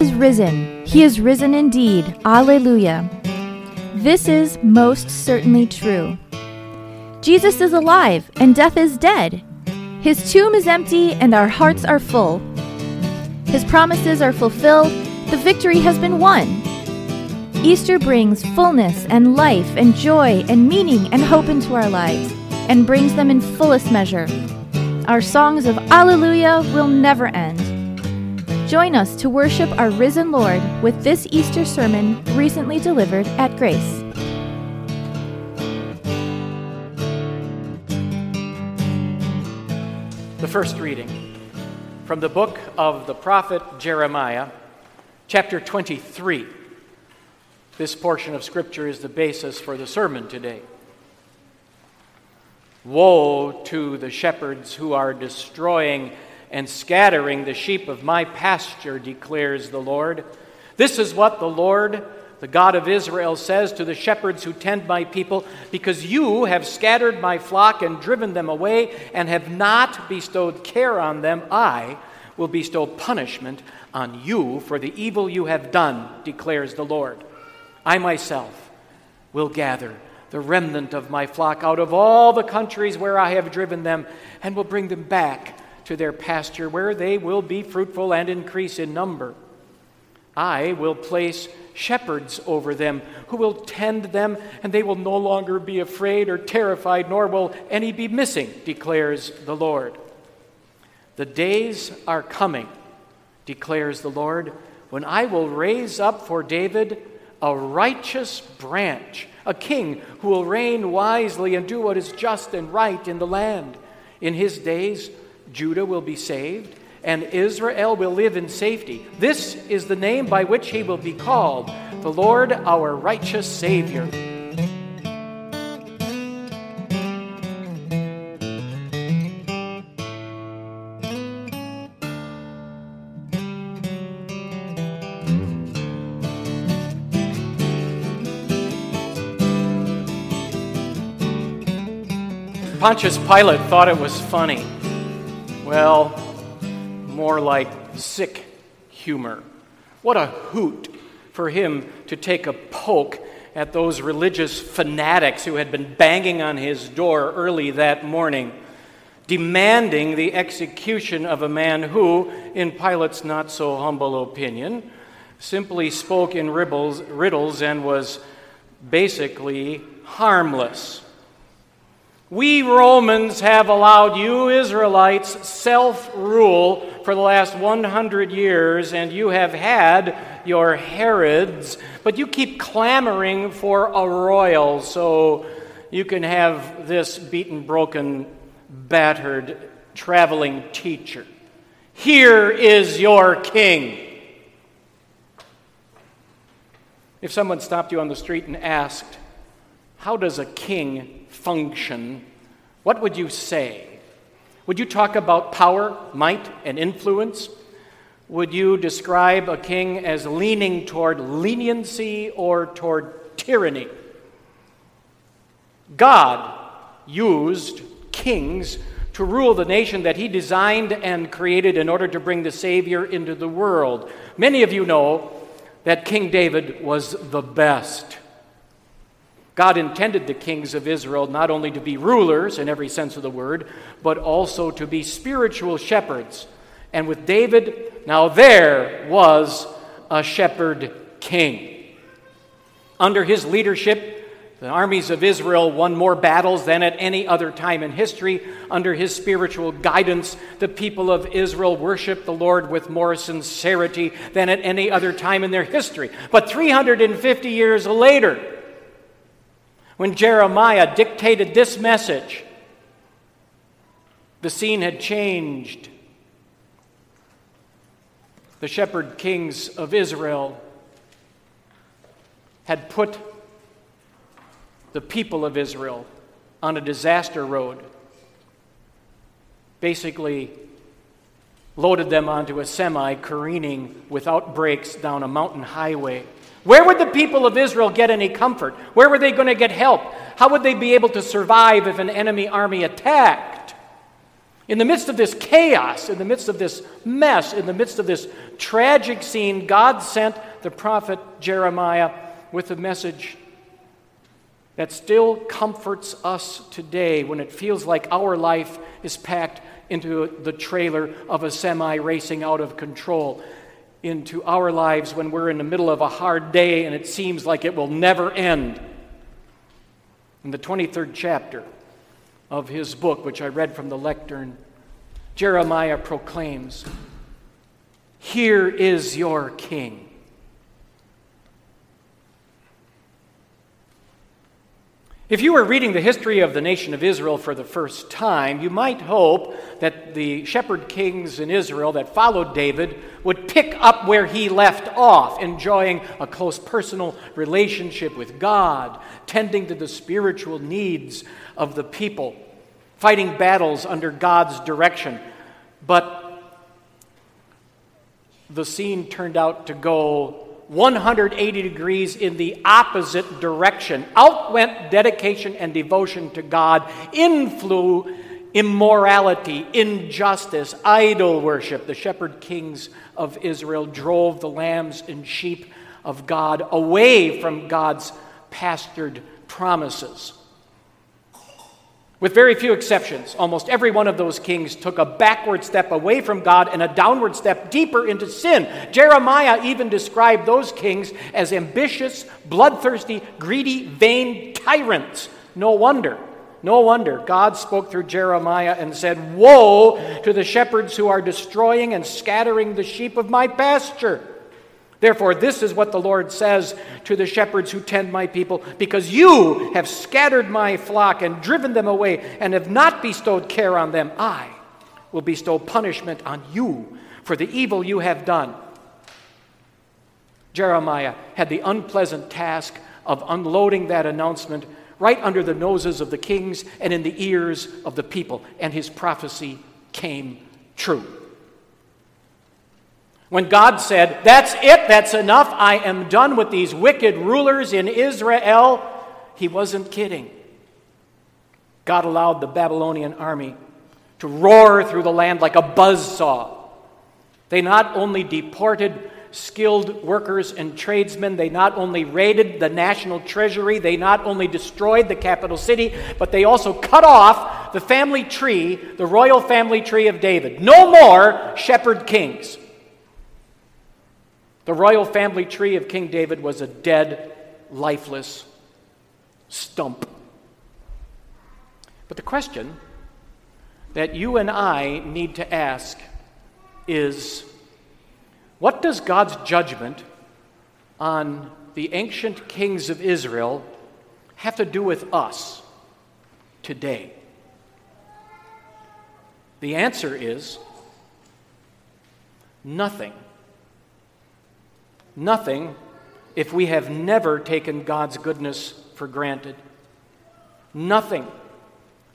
is risen. He is risen indeed. Alleluia. This is most certainly true. Jesus is alive and death is dead. His tomb is empty and our hearts are full. His promises are fulfilled. The victory has been won. Easter brings fullness and life and joy and meaning and hope into our lives and brings them in fullest measure. Our songs of Alleluia will never end. Join us to worship our risen Lord with this Easter sermon recently delivered at Grace. The first reading from the book of the prophet Jeremiah, chapter 23. This portion of Scripture is the basis for the sermon today. Woe to the shepherds who are destroying and scattering the sheep of my pasture, declares the Lord. This is what the Lord, the God of Israel, says to the shepherds who tend my people because you have scattered my flock and driven them away and have not bestowed care on them, I will bestow punishment on you for the evil you have done, declares the Lord. I myself will gather the remnant of my flock out of all the countries where I have driven them and will bring them back to their pasture, where they will be fruitful and increase in number. I will place shepherds over them who will tend them, and they will no longer be afraid or terrified, nor will any be missing, declares the Lord. The days are coming, declares the Lord, when I will raise up for David a righteous branch, a king who will reign wisely and do what is just and right in the land. In his days, Judah will be saved, and Israel will live in safety. This is the name by which he will be called the Lord our righteous Savior. Pontius Pilate thought it was funny well, more like sick humor. What a hoot for him to take a poke at those religious fanatics who had been banging on his door early that morning, demanding the execution of a man who, in Pilate's not so humble opinion, simply spoke in riddles, riddles and was basically harmless. We Romans have allowed you Israelites self rule for the last 100 years, and you have had your Herods, but you keep clamoring for a royal so you can have this beaten, broken, battered traveling teacher. Here is your king. If someone stopped you on the street and asked, How does a king function, what would you say? Would you talk about power, might, and influence? Would you describe a king as leaning toward leniency or toward tyranny? God used kings to rule the nation that he designed and created in order to bring the Savior into the world. Many of you know that King David was the best. God intended the kings of Israel not only to be rulers in every sense of the word, but also to be spiritual shepherds. And with David, now there was a shepherd king. Under his leadership, the armies of Israel won more battles than at any other time in history. Under his spiritual guidance, the people of Israel worshiped the Lord with more sincerity than at any other time in their history. But 350 years later, when Jeremiah dictated this message, the scene had changed. The shepherd kings of Israel had put the people of Israel on a disaster road, basically loaded them onto a semi careening without brakes down a mountain highway. Where would the people of Israel get any comfort? Where were they going to get help? How would they be able to survive if an enemy army attacked? In the midst of this chaos, in the midst of this mess, in the midst of this tragic scene, God sent the prophet Jeremiah with a message that still comforts us today when it feels like our life is packed into the trailer of a semi racing out of control, into our lives when we're in the middle of a hard day and it seems like it will never end. In the 23rd chapter of his book, which I read from the lectern, Jeremiah proclaims, Here is your king. If you were reading the history of the nation of Israel for the first time, you might hope that the shepherd kings in Israel that followed David would pick up where he left off, enjoying a close personal relationship with God, tending to the spiritual needs of the people, fighting battles under God's direction. But the scene turned out to go 180 degrees in the opposite direction. Out went dedication and devotion to God, in flew immorality, injustice, idol worship. The shepherd kings of Israel drove the lambs and sheep of God away from God's pastured promises. With very few exceptions, almost every one of those kings took a backward step away from God and a downward step deeper into sin. Jeremiah even described those kings as ambitious, bloodthirsty, greedy, vain tyrants. No wonder. No wonder God spoke through Jeremiah and said, Woe to the shepherds who are destroying and scattering the sheep of my pasture. Therefore, this is what the Lord says to the shepherds who tend my people because you have scattered my flock and driven them away and have not bestowed care on them. I will bestow punishment on you for the evil you have done. Jeremiah had the unpleasant task of unloading that announcement right under the noses of the kings and in the ears of the people, and his prophecy came true. When God said, That's it, that's enough, I am done with these wicked rulers in Israel, he wasn't kidding. God allowed the Babylonian army to roar through the land like a buzz saw. They not only deported skilled workers and tradesmen, they not only raided the national treasury, they not only destroyed the capital city, but they also cut off the family tree, the royal family tree of David. No more shepherd kings. The royal family tree of King David was a dead, lifeless stump. But the question that you and I need to ask is what does God's judgment on the ancient kings of Israel have to do with us today? The answer is nothing. Nothing if we have never taken God's goodness for granted. Nothing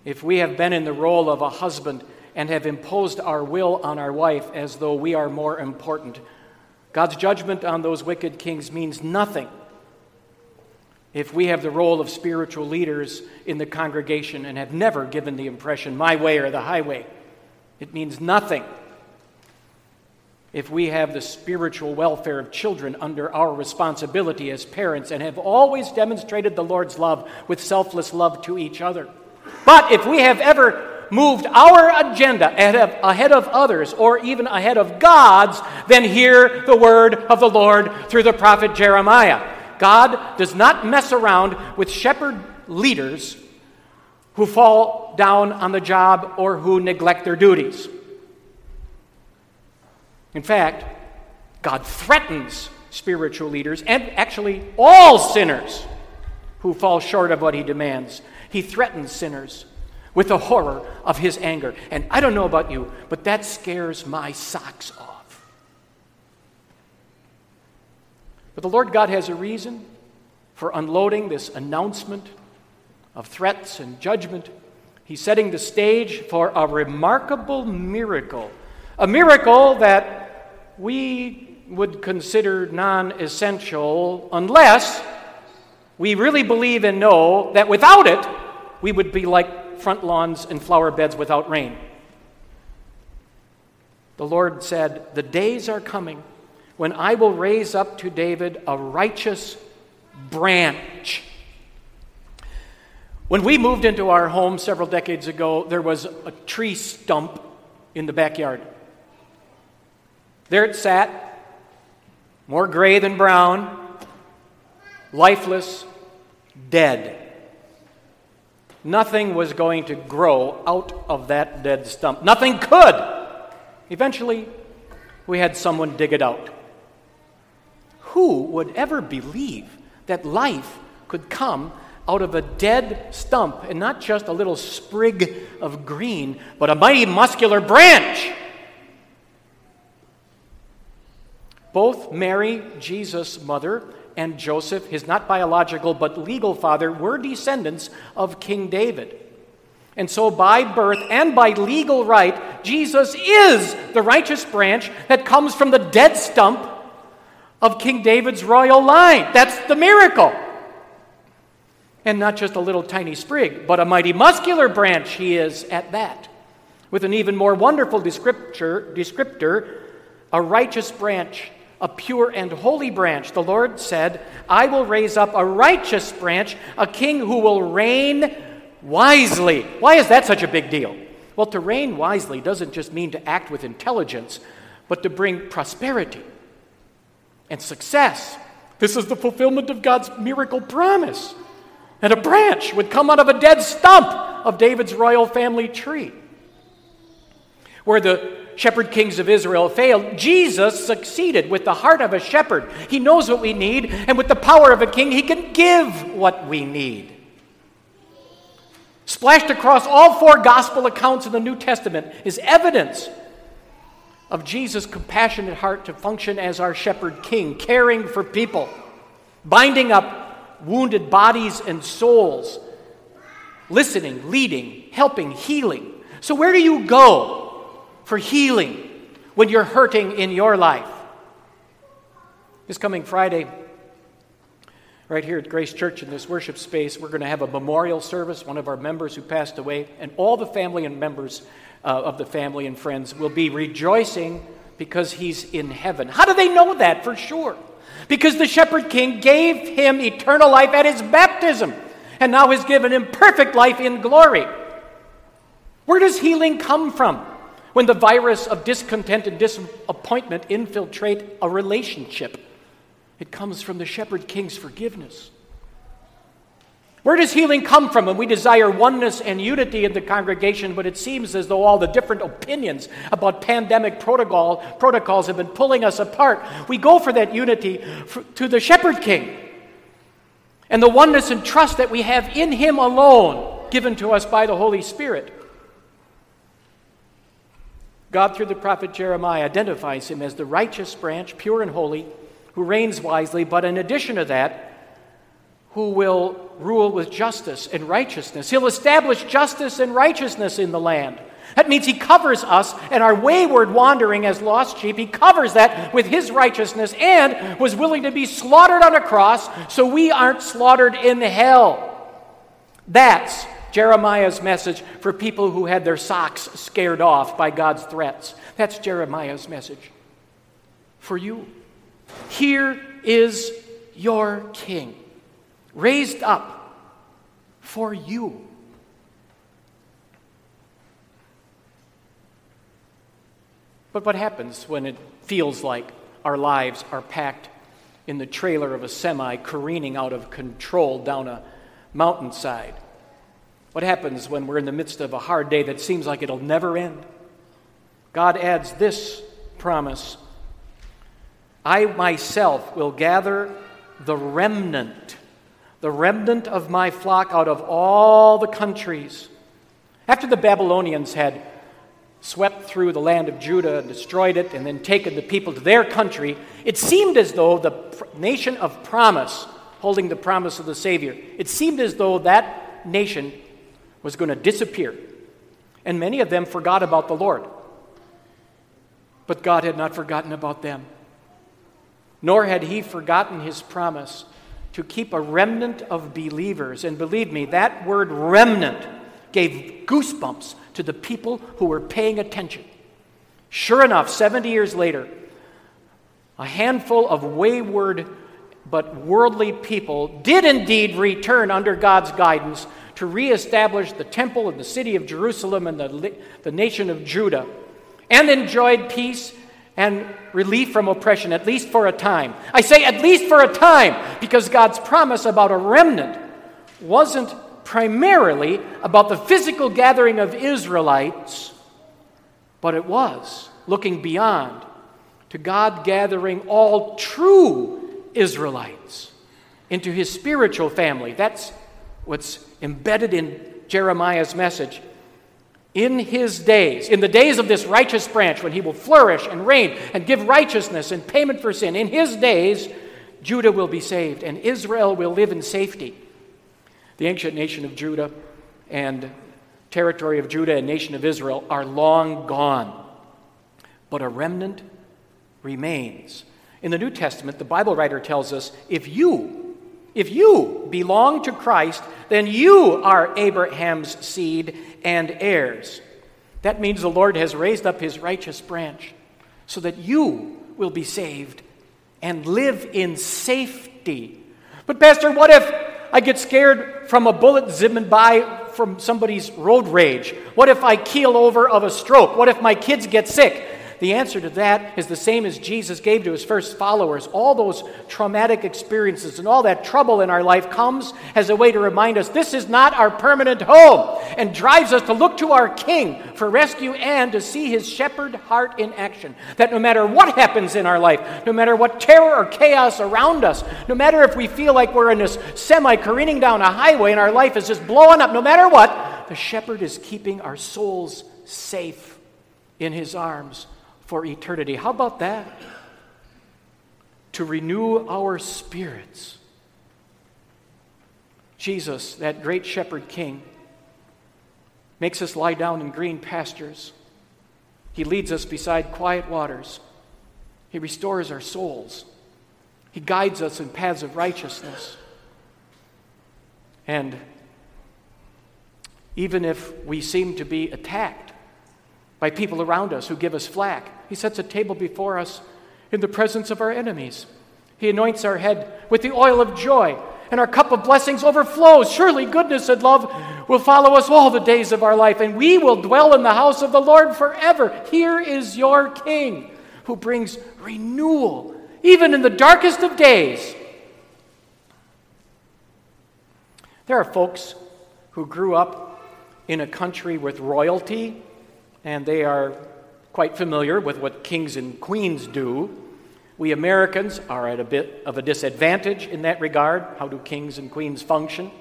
if we have been in the role of a husband and have imposed our will on our wife as though we are more important. God's judgment on those wicked kings means nothing if we have the role of spiritual leaders in the congregation and have never given the impression, my way or the highway. It means nothing if we have the spiritual welfare of children under our responsibility as parents and have always demonstrated the Lord's love with selfless love to each other. But if we have ever moved our agenda ahead of, others or even ahead of God's, then hear the word of the Lord through the prophet Jeremiah. God does not mess around with shepherd leaders who fall down on the job or who neglect their duties. In fact, God threatens spiritual leaders and actually all sinners who fall short of what he demands. He threatens sinners with the horror of his anger. And I don't know about you, but that scares my socks off. But the Lord God has a reason for unloading this announcement of threats and judgment. He's setting the stage for a remarkable miracle, a miracle that we would consider non essential unless we really believe and know that without it, we would be like front lawns and flower beds without rain. The Lord said, The days are coming when I will raise up to David a righteous branch. When we moved into our home several decades ago, there was a tree stump in the backyard. There it sat, more gray than brown, lifeless, dead. Nothing was going to grow out of that dead stump. Nothing could. Eventually, we had someone dig it out. Who would ever believe that life could come out of a dead stump and not just a little sprig of green, but a mighty muscular branch? Both Mary, Jesus' mother, and Joseph, his not biological but legal father, were descendants of King David. And so, by birth and by legal right, Jesus is the righteous branch that comes from the dead stump of King David's royal line. That's the miracle. And not just a little tiny sprig, but a mighty muscular branch he is at that. With an even more wonderful descriptor, descriptor a righteous branch a pure and holy branch. The Lord said, I will raise up a righteous branch, a king who will reign wisely. Why is that such a big deal? Well, to reign wisely doesn't just mean to act with intelligence, but to bring prosperity and success. This is the fulfillment of God's miracle promise. And a branch would come out of a dead stump of David's royal family tree. Where the shepherd kings of Israel failed, Jesus succeeded with the heart of a shepherd. He knows what we need, and with the power of a king, he can give what we need. Splashed across all four gospel accounts in the New Testament is evidence of Jesus' compassionate heart to function as our shepherd king, caring for people, binding up wounded bodies and souls, listening, leading, helping, healing. So, where do you go for healing when you're hurting in your life. This coming Friday, right here at Grace Church in this worship space, we're going to have a memorial service. One of our members who passed away, and all the family and members uh, of the family and friends will be rejoicing because he's in heaven. How do they know that for sure? Because the shepherd king gave him eternal life at his baptism and now has given him perfect life in glory. Where does healing come from? When the virus of discontent and disappointment infiltrate a relationship. It comes from the shepherd king's forgiveness. Where does healing come from when we desire oneness and unity in the congregation, but it seems as though all the different opinions about pandemic protocol, protocols have been pulling us apart? We go for that unity for, to the shepherd king and the oneness and trust that we have in him alone, given to us by the Holy Spirit. God, through the prophet Jeremiah, identifies him as the righteous branch, pure and holy, who reigns wisely, but in addition to that, who will rule with justice and righteousness. He'll establish justice and righteousness in the land. That means he covers us and our wayward wandering as lost sheep. He covers that with his righteousness and was willing to be slaughtered on a cross so we aren't slaughtered in hell. That's Jeremiah's message for people who had their socks scared off by God's threats. That's Jeremiah's message for you. Here is your king, raised up for you. But what happens when it feels like our lives are packed in the trailer of a semi careening out of control down a mountainside? What happens when we're in the midst of a hard day that seems like it'll never end? God adds this promise I myself will gather the remnant, the remnant of my flock out of all the countries. After the Babylonians had swept through the land of Judah and destroyed it and then taken the people to their country, it seemed as though the nation of promise, holding the promise of the Savior, it seemed as though that nation was going to disappear. And many of them forgot about the Lord. But God had not forgotten about them, nor had He forgotten His promise to keep a remnant of believers. And believe me, that word remnant gave goosebumps to the people who were paying attention. Sure enough, 70 years later, a handful of wayward but worldly people did indeed return under God's guidance to reestablish the temple and the city of Jerusalem and the, the nation of Judah, and enjoyed peace and relief from oppression, at least for a time. I say at least for a time, because God's promise about a remnant wasn't primarily about the physical gathering of Israelites, but it was looking beyond to God gathering all true Israelites into his spiritual family. That's what's embedded in Jeremiah's message. In his days, in the days of this righteous branch, when he will flourish and reign and give righteousness and payment for sin, in his days, Judah will be saved and Israel will live in safety. The ancient nation of Judah and territory of Judah and nation of Israel are long gone, but a remnant remains. In the New Testament, the Bible writer tells us if you if you belong to Christ, then you are Abraham's seed and heirs. That means the Lord has raised up his righteous branch so that you will be saved and live in safety. But, Pastor, what if I get scared from a bullet zipping by from somebody's road rage? What if I keel over of a stroke? What if my kids get sick? The answer to that is the same as Jesus gave to his first followers. All those traumatic experiences and all that trouble in our life comes as a way to remind us this is not our permanent home and drives us to look to our King for rescue and to see his shepherd heart in action. That no matter what happens in our life, no matter what terror or chaos around us, no matter if we feel like we're in this semi careening down a highway and our life is just blowing up, no matter what, the shepherd is keeping our souls safe in his arms for eternity. How about that? To renew our spirits. Jesus, that great shepherd king, makes us lie down in green pastures. He leads us beside quiet waters. He restores our souls. He guides us in paths of righteousness. And even if we seem to be attacked by people around us who give us flack, he sets a table before us in the presence of our enemies. He anoints our head with the oil of joy, and our cup of blessings overflows. Surely goodness and love will follow us all the days of our life, and we will dwell in the house of the Lord forever. Here is your King who brings renewal, even in the darkest of days. There are folks who grew up in a country with royalty, and they are quite familiar with what kings and queens do. We Americans are at a bit of a disadvantage in that regard. How do kings and queens function?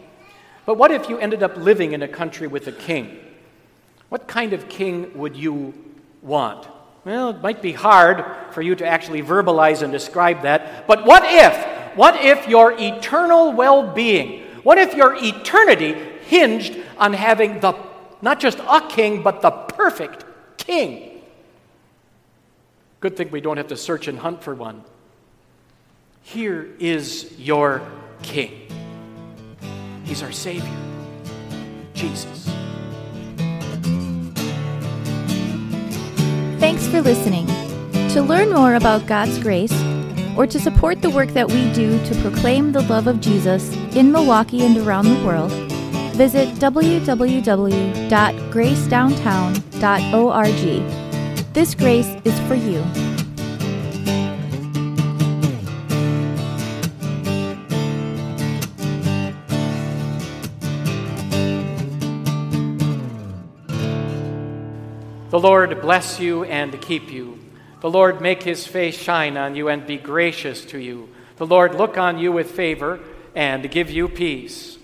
But what if you ended up living in a country with a king? What kind of king would you want? Well, it might be hard for you to actually verbalize and describe that, but what if? What if your eternal well being, what if your eternity hinged on having the, not just a king, but the perfect king? Good thing we don't have to search and hunt for one. Here is your King. He's our Savior, Jesus. Thanks for listening. To learn more about God's grace, or to support the work that we do to proclaim the love of Jesus in Milwaukee and around the world, visit www.gracedowntown.org. This grace is for you. The Lord bless you and keep you. The Lord make his face shine on you and be gracious to you. The Lord look on you with favor and give you peace.